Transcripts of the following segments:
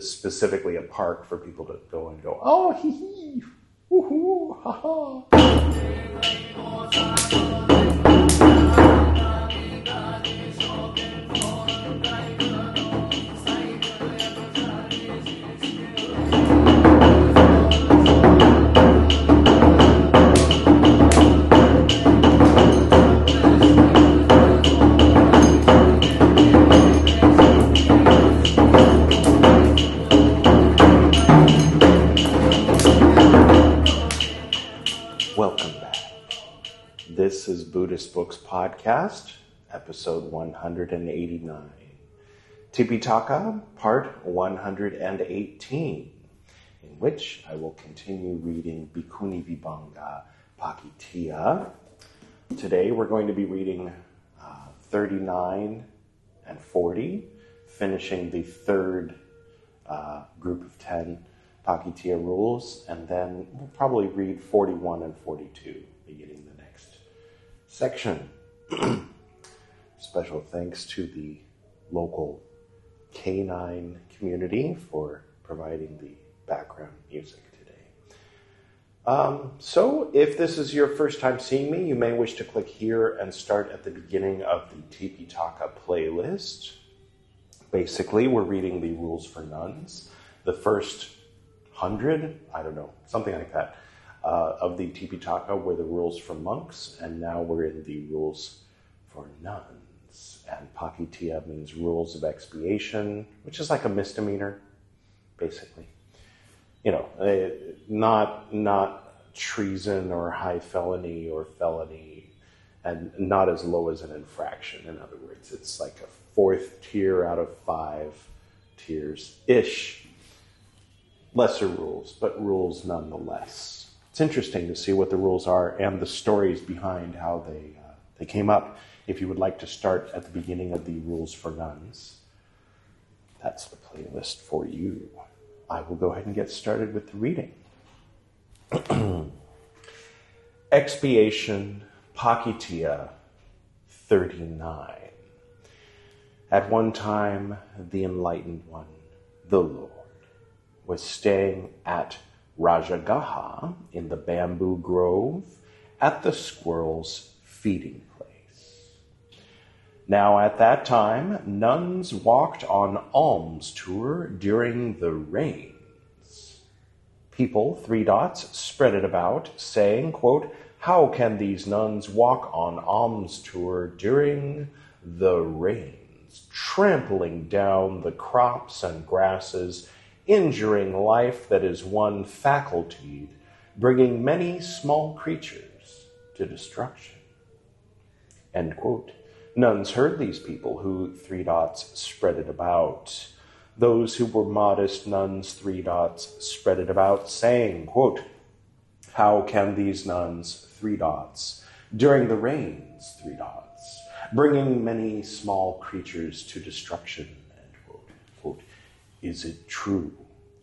Specifically a park for people to go and go, oh, hee hee, woohoo, ha ha. Buddhist Books Podcast, episode 189. Tipitaka, part 118, in which I will continue reading Bhikkhuni Vibhanga Pakitiya. Today we're going to be reading uh, 39 and 40, finishing the third uh, group of 10 Pakitiya rules, and then we'll probably read 41 and 42, beginning section. Special thanks to the local canine community for providing the background music today. Um, so, if this is your first time seeing me, you may wish to click here and start at the beginning of the Tipitaka playlist. Basically, we're reading the rules for nuns. The first hundred, I don't know, something like that uh, of the Tipitaka were the rules for monks, and now we're in the rules for nuns. And Pakitiya means rules of expiation, which is like a misdemeanor, basically. You know, uh, not not treason or high felony or felony, and not as low as an infraction. In other words, it's like a fourth tier out of five tiers ish. Lesser rules, but rules nonetheless it's interesting to see what the rules are and the stories behind how they, uh, they came up. If you would like to start at the beginning of the rules for nuns, that's the playlist for you. I will go ahead and get started with the reading. Expiation Pakitiya 39. At one time, the enlightened one, the Lord, was staying at Rajagaha in the bamboo grove at the squirrel's feeding place. Now, at that time, nuns walked on alms tour during the rains. People, three dots, spread it about, saying, quote, How can these nuns walk on alms tour during the rains, trampling down the crops and grasses injuring life that is one faculty, bringing many small creatures to destruction. End quote. Nuns heard these people who, three dots, spread it about. Those who were modest nuns, three dots, spread it about, saying, quote, How can these nuns, three dots, during the rains, three dots, bringing many small creatures to destruction, is it true,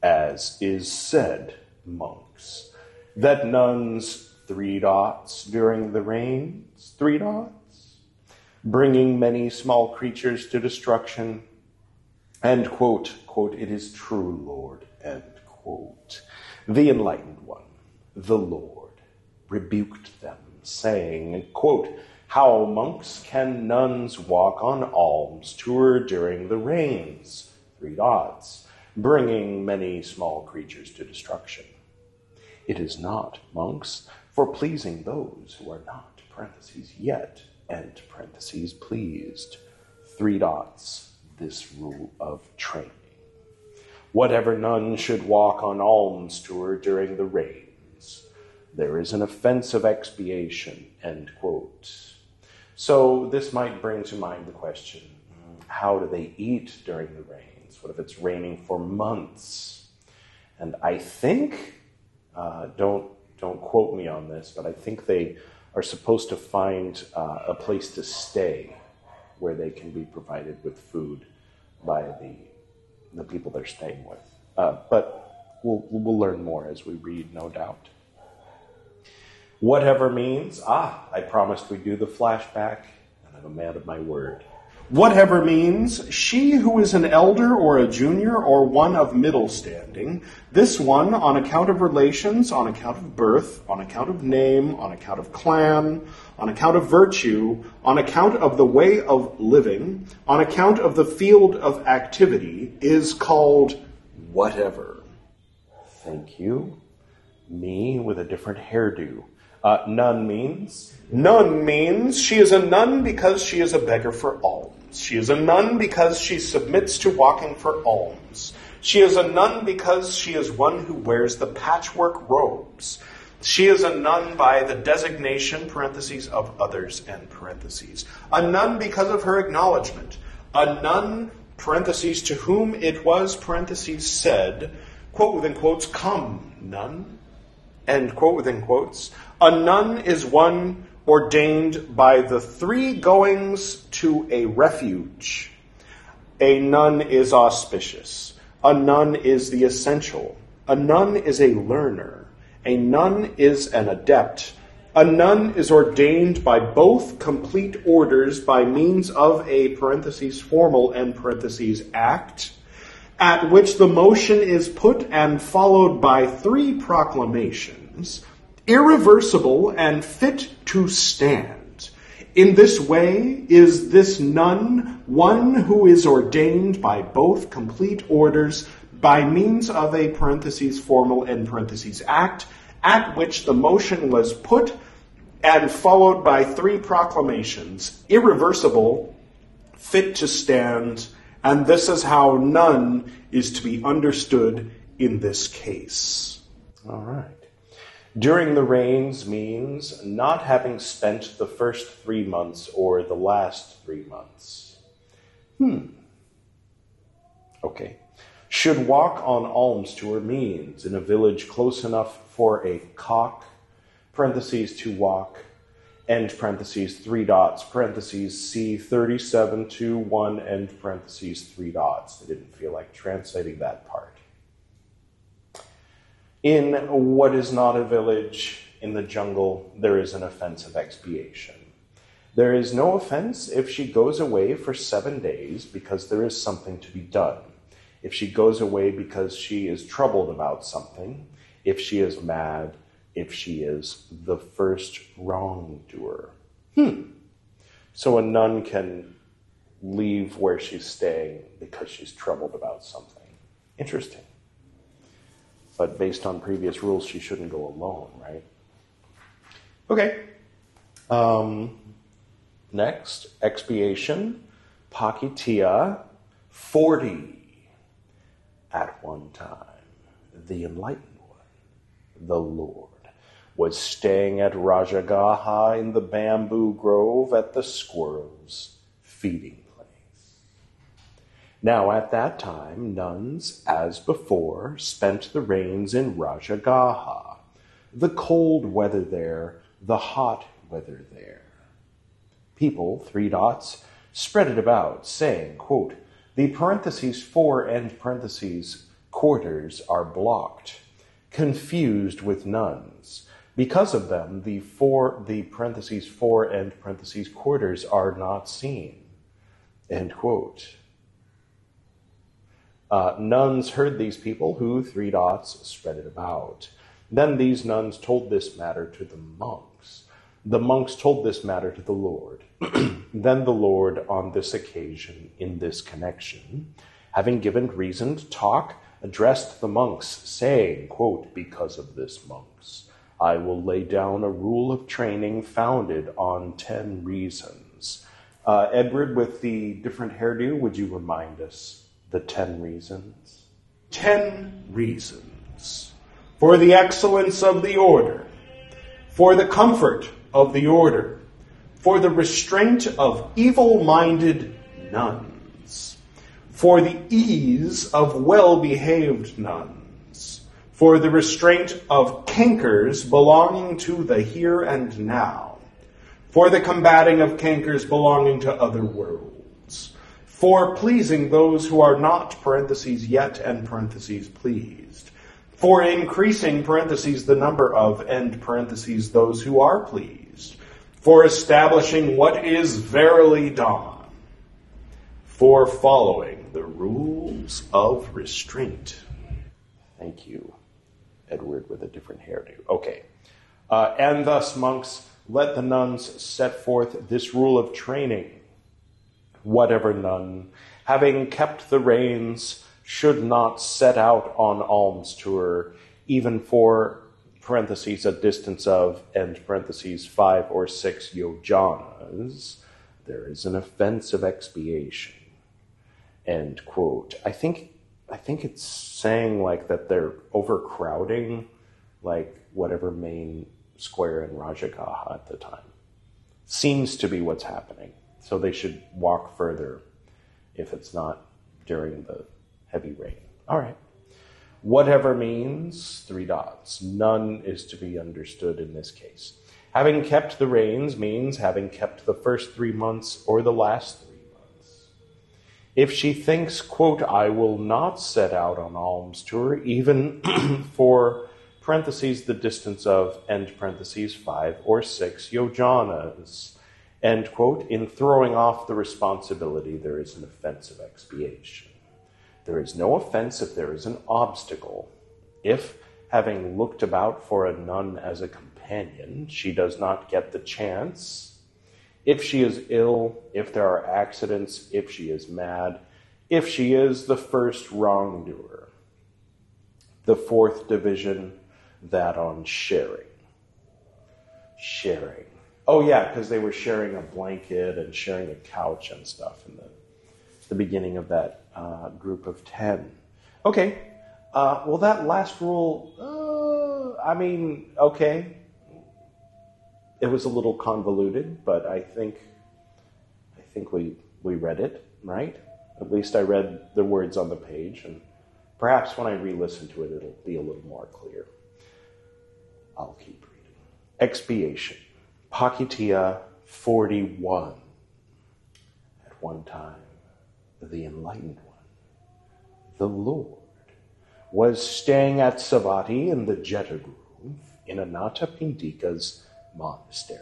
as is said, monks, that nuns three dots during the rains, three dots, bringing many small creatures to destruction? And quote, quote, it is true, Lord, end quote. The enlightened one, the Lord, rebuked them, saying, quote, how monks can nuns walk on alms tour during the rains? Three dots, bringing many small creatures to destruction. It is not, monks, for pleasing those who are not, parentheses, yet, end parentheses, pleased. Three dots, this rule of training. Whatever nun should walk on alms tour during the rains, there is an offense of expiation, end quote. So this might bring to mind the question how do they eat during the rain? What if it's raining for months? And I think, uh, don't don't quote me on this, but I think they are supposed to find uh, a place to stay where they can be provided with food by the the people they're staying with. Uh, but we'll we'll learn more as we read, no doubt. Whatever means, ah, I promised we'd do the flashback, and I'm a man of my word. Whatever means, she who is an elder or a junior or one of middle standing, this one on account of relations, on account of birth, on account of name, on account of clan, on account of virtue, on account of the way of living, on account of the field of activity, is called whatever. Thank you. Me with a different hairdo. Uh, nun means? Nun means she is a nun because she is a beggar for alms. She is a nun because she submits to walking for alms. She is a nun because she is one who wears the patchwork robes. She is a nun by the designation, parentheses, of others, and parentheses. A nun because of her acknowledgement. A nun, parentheses, to whom it was, parentheses, said, quote within quotes, come, nun, end quote within quotes. A nun is one ordained by the three goings to a refuge. A nun is auspicious. A nun is the essential. A nun is a learner. A nun is an adept. A nun is ordained by both complete orders by means of a parentheses formal and parentheses act, at which the motion is put and followed by three proclamations irreversible and fit to stand. In this way is this nun one who is ordained by both complete orders by means of a parentheses formal and parentheses act, at which the motion was put and followed by three proclamations, irreversible, fit to stand, and this is how nun is to be understood in this case. All right. During the rains means not having spent the first three months or the last three months. Hmm. Okay. Should walk on alms tour means in a village close enough for a cock, parentheses to walk, end parentheses three dots, parentheses C 37 to 1, end parentheses three dots. I didn't feel like translating that part. In what is not a village in the jungle, there is an offense of expiation. There is no offense if she goes away for seven days because there is something to be done. If she goes away because she is troubled about something, if she is mad, if she is the first wrongdoer. Hmm. So a nun can leave where she's staying because she's troubled about something. Interesting but based on previous rules, she shouldn't go alone, right? Okay. Um, next, expiation, Pakitia, 40. At one time, the enlightened one, the Lord, was staying at Rajagaha in the bamboo grove at the squirrels' feeding now at that time, nuns, as before, spent the rains in Rajagaha, the cold weather there, the hot weather there. People, three dots, spread it about, saying, quote, the parentheses four and parentheses quarters are blocked, confused with nuns. Because of them, the four, the parentheses four and parentheses quarters are not seen. End quote. Uh, nuns heard these people, who, three dots, spread it about. Then these nuns told this matter to the monks. The monks told this matter to the Lord. then the Lord, on this occasion, in this connection, having given reasoned talk, addressed the monks, saying, quote, Because of this, monks, I will lay down a rule of training founded on ten reasons. Uh, Edward, with the different hairdo, would you remind us the ten reasons? Ten reasons. For the excellence of the order, for the comfort of the order, for the restraint of evil minded nuns, for the ease of well behaved nuns, for the restraint of cankers belonging to the here and now, for the combating of cankers belonging to other worlds for pleasing those who are not, parentheses, yet, and parentheses, pleased, for increasing, parentheses, the number of, end parentheses, those who are pleased, for establishing what is verily dawn, for following the rules of restraint. Thank you, Edward with a different hairdo. Okay. Uh, and thus, monks, let the nuns set forth this rule of training. Whatever nun, having kept the rains, should not set out on alms tour, even for parentheses a distance of end parentheses five or six yojanas, there is an offense of expiation. End quote. I think I think it's saying like that they're overcrowding like whatever main square in Rajagaha at the time. Seems to be what's happening. So they should walk further if it's not during the heavy rain. All right. Whatever means three dots. None is to be understood in this case. Having kept the rains means having kept the first three months or the last three months. If she thinks, quote, I will not set out on alms tour, even for parentheses the distance of end parentheses five or six yojanas, end quote, in throwing off the responsibility there is an offense of expiation. There is no offense if there is an obstacle. If, having looked about for a nun as a companion, she does not get the chance, if she is ill, if there are accidents, if she is mad, if she is the first wrongdoer. The fourth division, that on sharing. Sharing. Oh, yeah, because they were sharing a blanket and sharing a couch and stuff in the, the beginning of that uh, group of 10. Okay, uh, well, that last rule, uh, I mean, okay. It was a little convoluted, but I think, I think we, we read it, right? At least I read the words on the page, and perhaps when I re listen to it, it'll be a little more clear. I'll keep reading. Expiation. Pakitiya 41. At one time, the enlightened one, the Lord, was staying at Savatthi in the Jeta Grove in Anathapindika's monastery.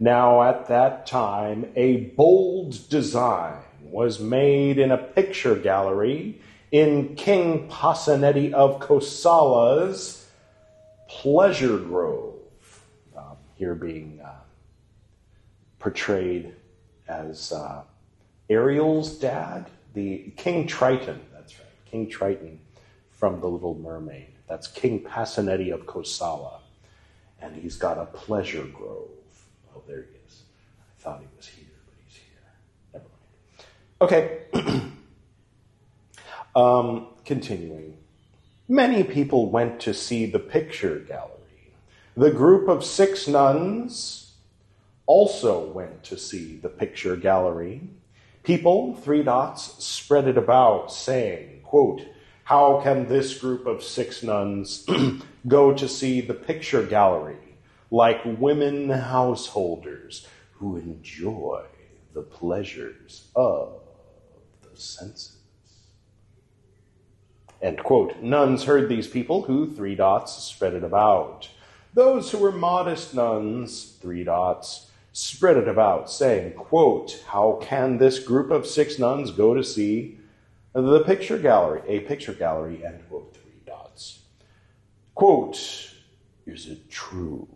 Now, at that time, a bold design was made in a picture gallery in King Pasenadi of Kosala's pleasure grove, here being uh, portrayed as uh, Ariel's dad, the King Triton, that's right, King Triton from The Little Mermaid. That's King Pasenadi of Kosala. And he's got a pleasure grove. Oh, there he is. I thought he was here, but he's here. Never mind. Okay. um, continuing. Many people went to see the picture gallery. The group of six nuns also went to see the picture gallery. People, three dots, spread it about, saying, quote, How can this group of six nuns go to see the picture gallery like women householders who enjoy the pleasures of the senses? End quote. Nuns heard these people who, three dots, spread it about. Those who were modest nuns, three dots, spread it about, saying, quote, How can this group of six nuns go to see the picture gallery, a picture gallery, end quote, three dots. Quote, Is it true,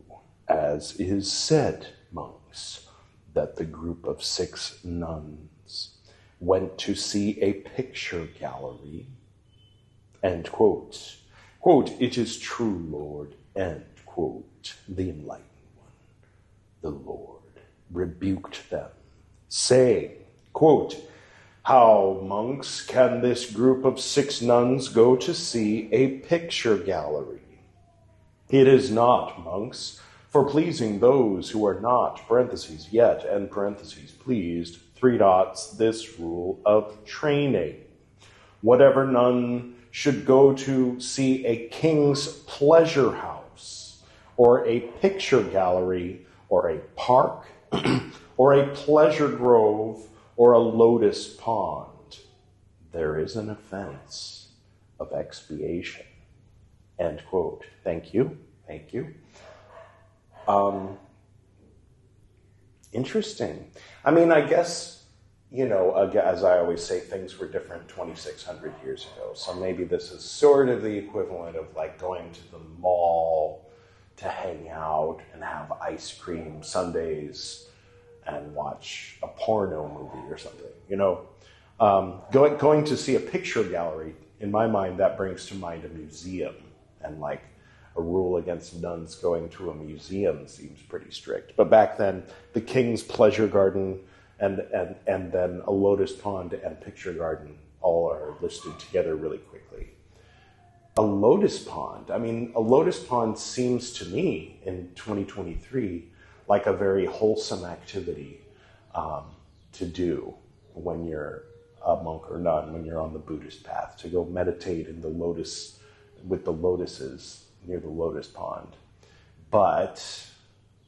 as is said, monks, that the group of six nuns went to see a picture gallery? End quote. Quote, It is true, Lord, end quote, the enlightened one, the Lord rebuked them, saying, quote, How, monks, can this group of six nuns go to see a picture gallery? It is not, monks, for pleasing those who are not, parentheses, yet, and parentheses, pleased, three dots, this rule of training. Whatever nun should go to see a king's pleasure house, or a picture gallery, or a park, or a pleasure grove, or a lotus pond, there is an offense of expiation. End quote. Thank you. Thank you. Um, interesting. I mean, I guess you know, as I always say, things were different 2,600 years ago. So maybe this is sort of the equivalent of like going to the mall to hang out and have ice cream sundaes and watch a porno movie or something. You know, um, going going to see a picture gallery in my mind that brings to mind a museum and like a rule against nuns going to a museum seems pretty strict. But back then, the king's pleasure garden and and and then a lotus pond and picture garden all are listed together really quickly. A lotus pond. I mean, a lotus pond seems to me in 2023 like a very wholesome activity um, to do when you're a monk or nun, when you're on the Buddhist path, to go meditate in the lotus with the lotuses near the lotus pond. But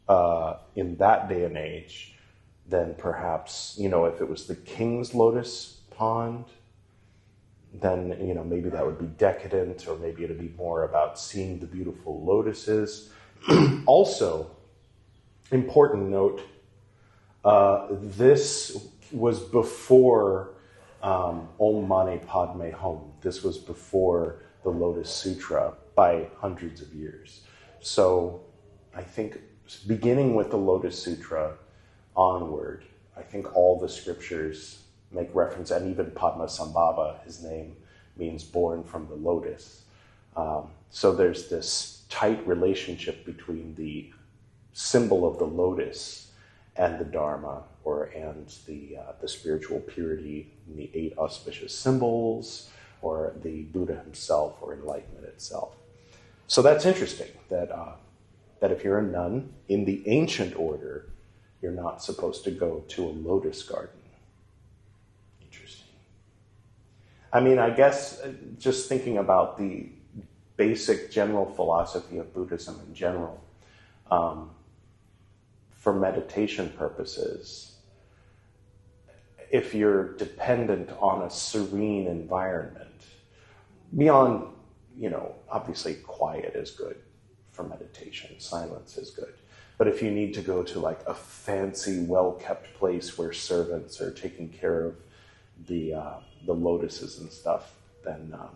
uh, in that day and age, then perhaps, you know, if it was the king's lotus pond, then, you know, maybe that would be decadent, or maybe it'd be more about seeing the beautiful lotuses. also, important note uh, this was before um, Om Mani Padme Hum. This was before the Lotus Sutra by hundreds of years. So I think beginning with the Lotus Sutra onward, I think all the scriptures make reference, and even Padmasambhava, his name means born from the lotus. Um, so there's this tight relationship between the symbol of the lotus and the Dharma, or and the uh, the spiritual purity, and the eight auspicious symbols, or the Buddha himself, or enlightenment itself. So that's interesting. That uh, that if you're a nun in the ancient order, you're not supposed to go to a lotus garden. Interesting. I mean, I guess uh, just thinking about the basic general philosophy of Buddhism in general. Um, for meditation purposes, if you're dependent on a serene environment, beyond, you know, obviously quiet is good for meditation, silence is good. But if you need to go to like a fancy, well kept place where servants are taking care of the, uh, the lotuses and stuff, then um,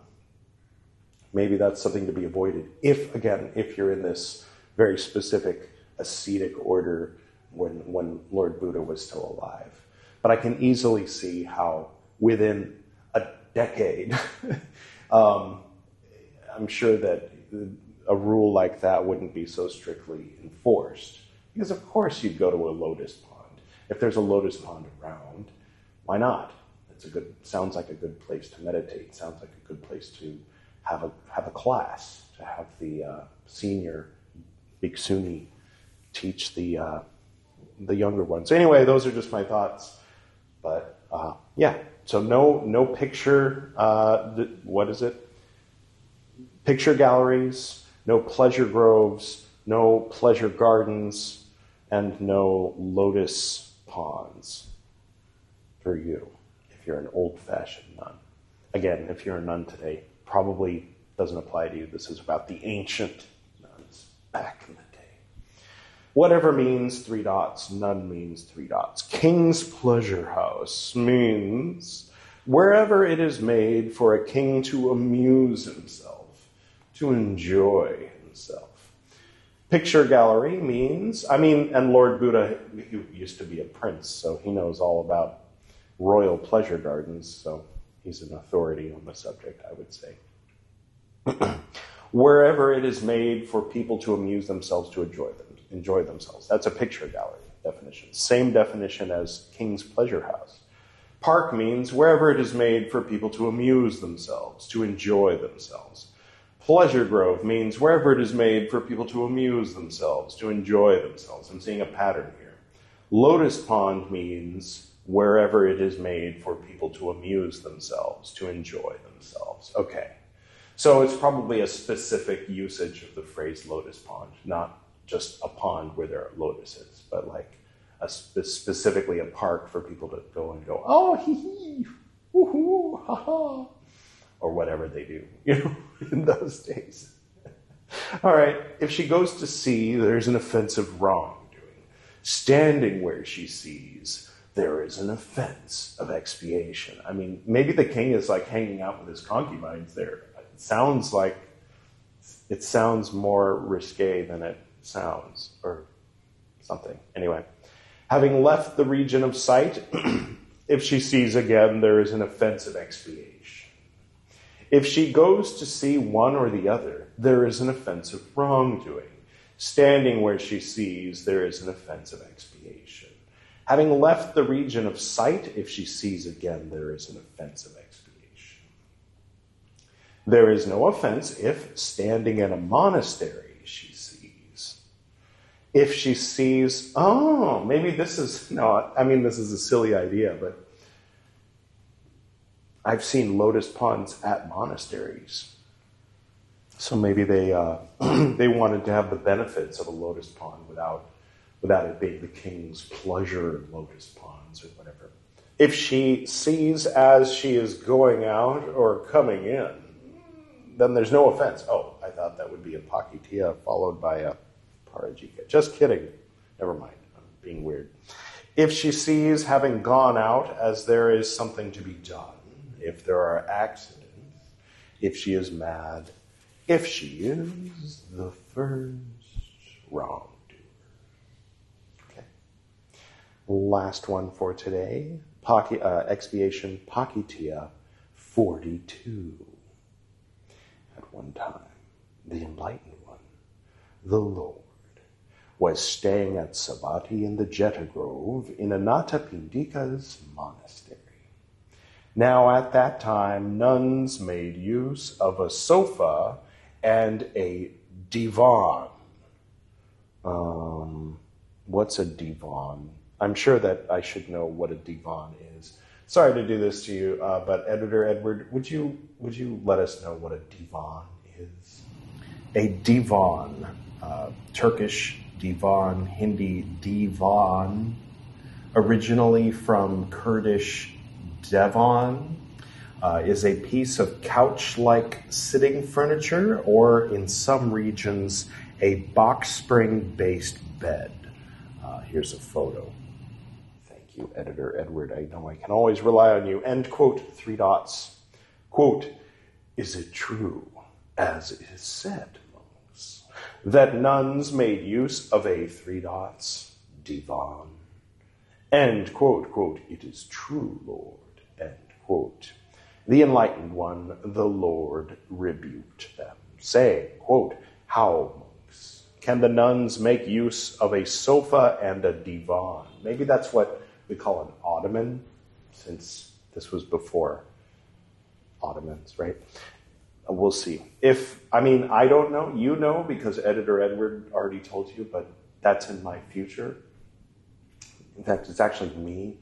maybe that's something to be avoided. If, again, if you're in this very specific ascetic order when, when Lord Buddha was still alive. But I can easily see how within a decade, um, I'm sure that a rule like that wouldn't be so strictly enforced. Because, of course, you'd go to a lotus pond. If there's a lotus pond around, why not? It's a good, sounds like a good place to meditate, sounds like a good place to have a, have a class, to have the uh, senior bhikkhuni teach the, uh, the younger ones. Anyway, those are just my thoughts. But uh, yeah, so no, no picture, uh, what is it? Picture galleries, no pleasure groves, no pleasure gardens, and no lotus ponds for you if you're an old fashioned nun. Again, if you're a nun today, probably doesn't apply to you. This is about the ancient nuns back in the day. Whatever means three dots, nun means three dots. King's pleasure house means wherever it is made for a king to amuse himself, to enjoy himself. Picture gallery means, I mean, and Lord Buddha he used to be a prince, so he knows all about royal pleasure gardens, so he's an authority on the subject, I would say. Wherever it is made for people to amuse themselves, to enjoy them, enjoy themselves. That's a picture gallery definition. Same definition as King's Pleasure House. Park means wherever it is made for people to amuse themselves, to enjoy themselves. Pleasure grove means wherever it is made for people to amuse themselves, to enjoy themselves. I'm seeing a pattern here. Lotus pond means wherever it is made for people to amuse themselves, to enjoy themselves. Okay. So it's probably a specific usage of the phrase lotus pond, not just a pond where there are lotuses, but like a spe- specifically a park for people to go and go, oh, hee hee, woohoo, ha ha or whatever they do, you know, in those days. All right, if she goes to see there's an offensive wrongdoing, standing where she sees, there is an offense of expiation. I mean, maybe the king is like hanging out with his concubines there. It sounds like it sounds more risque than it sounds, or something. Anyway, having left the region of sight, if she sees again, there is an offense of expiation. If she goes to see one or the other, there is an offense of wrongdoing. Standing where she sees, there is an offense of expiation. Having left the region of sight, if she sees again, there is an offense of expiation. There is no offense if, standing in a monastery, she sees. If she sees, oh, maybe this is, no, I mean, this is a silly idea, but I've seen lotus ponds at monasteries. So maybe they, uh, they wanted to have the benefits of a lotus pond without without it being the king's pleasure lotus ponds or whatever. If she sees as she is going out or coming in, then there's no offense. Oh, I thought that would be a Pakitia followed by a Parajika. Just kidding. Never mind. I'm being weird. If she sees having gone out as there is something to be done, if there are accidents, if she is mad, if she is the first wrong. Last one for today uh, expiation Pakitia 42. At one time, the enlightened one, the Lord, was staying at Savatthi in the Jeta Grove in Anathapindika's monastery. Now, at that time, nuns made use of a sofa and a divan. Um, what's a divan? I'm sure that I should know what a divan is. Sorry to do this to you, uh, but editor Edward, would you would you let us know what a divan is? A divan, uh, Turkish divan, Hindi divan, originally from Kurdish devan, uh, is a piece of couch-like sitting furniture, or in some regions, a box spring-based bed. Uh, here's a photo you, editor Edward. I know I can always rely on you. End quote, three dots. Quote, is it true, as is said, monks, that nuns made use of a three dots divan? End quote, quote, it is true, Lord, end quote. The enlightened one, the Lord, rebuked them, saying, quote, How, monks, can the nuns make use of a sofa and a divan? Maybe that's what we call an ottoman, since this was before Ottomans, right? Uh, we'll see. If, I mean, I don't know, you know, because editor Edward already told you, but that's in my future. In fact, it's actually me.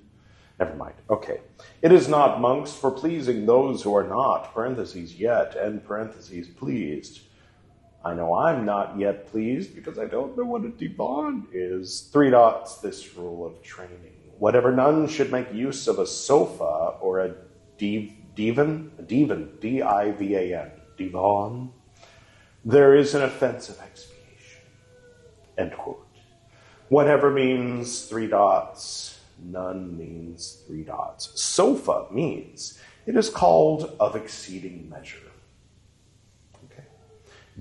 Never mind. Okay. It is not monks for pleasing those who are not, parentheses, yet, and parentheses, pleased. I know I'm not yet pleased because I don't know what a divan is. Three dots, this rule of training. Whatever nun should make use of a sofa or a divan, divan, D I V A N, divan, there is an offense of expiation. End quote. Whatever means three dots, nun means three dots. Sofa means it is called of exceeding measure. Okay.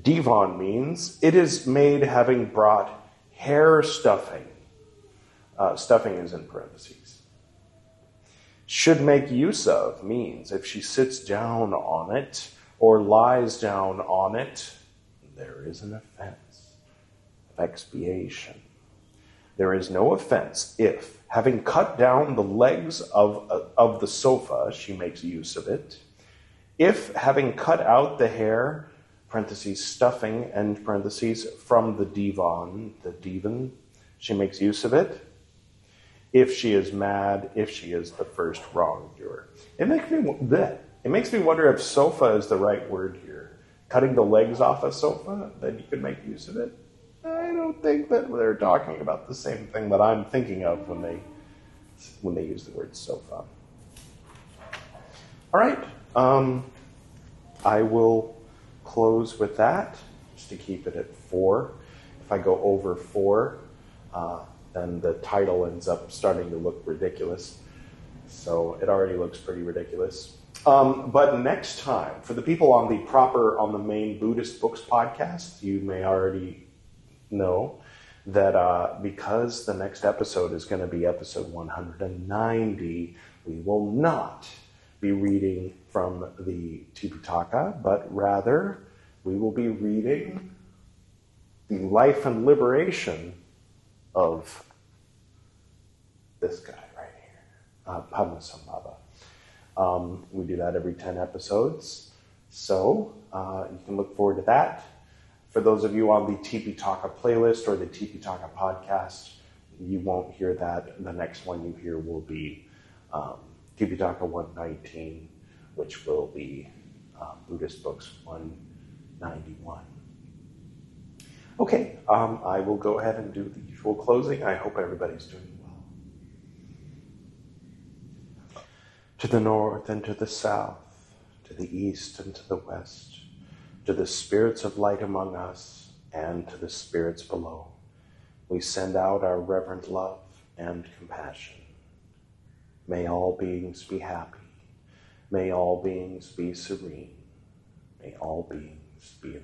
Divan means it is made having brought hair stuffing uh, stuffing is in parentheses. Should make use of means if she sits down on it or lies down on it, there is an offense of expiation. There is no offense if, having cut down the legs of, uh, of the sofa, she makes use of it. If, having cut out the hair, parentheses, stuffing, end parentheses, from the divan, the divan, she makes use of it if she is mad, if she is the first wrongdoer. It makes me bleh, it makes me wonder if sofa is the right word here. Cutting the legs off a sofa, then you could make use of it. I don't think that they're talking about the same thing that I'm thinking of when they when they use the word sofa. All right, um, I will close with that just to keep it at four. If I go over four, uh, then the title ends up starting to look ridiculous. So it already looks pretty ridiculous. Um, but next time, for the people on the proper, on the main Buddhist Books podcast, you may already know that uh, because the next episode is going to be episode 190, we will not be reading from the Tipitaka, but rather we will be reading the life and liberation of this guy right here, uh, Padmasambhava. Um, we do that every 10 episodes. So uh, you can look forward to that. For those of you on the Tipitaka playlist or the Tipitaka podcast, you won't hear that. The next one you hear will be um, Tipitaka 119, which will be uh, Buddhist Books 191. Okay, um, I will go ahead and do the usual closing. I hope everybody's doing well. To the north and to the south, to the east and to the west, to the spirits of light among us and to the spirits below, we send out our reverent love and compassion. May all beings be happy. May all beings be serene. May all beings be.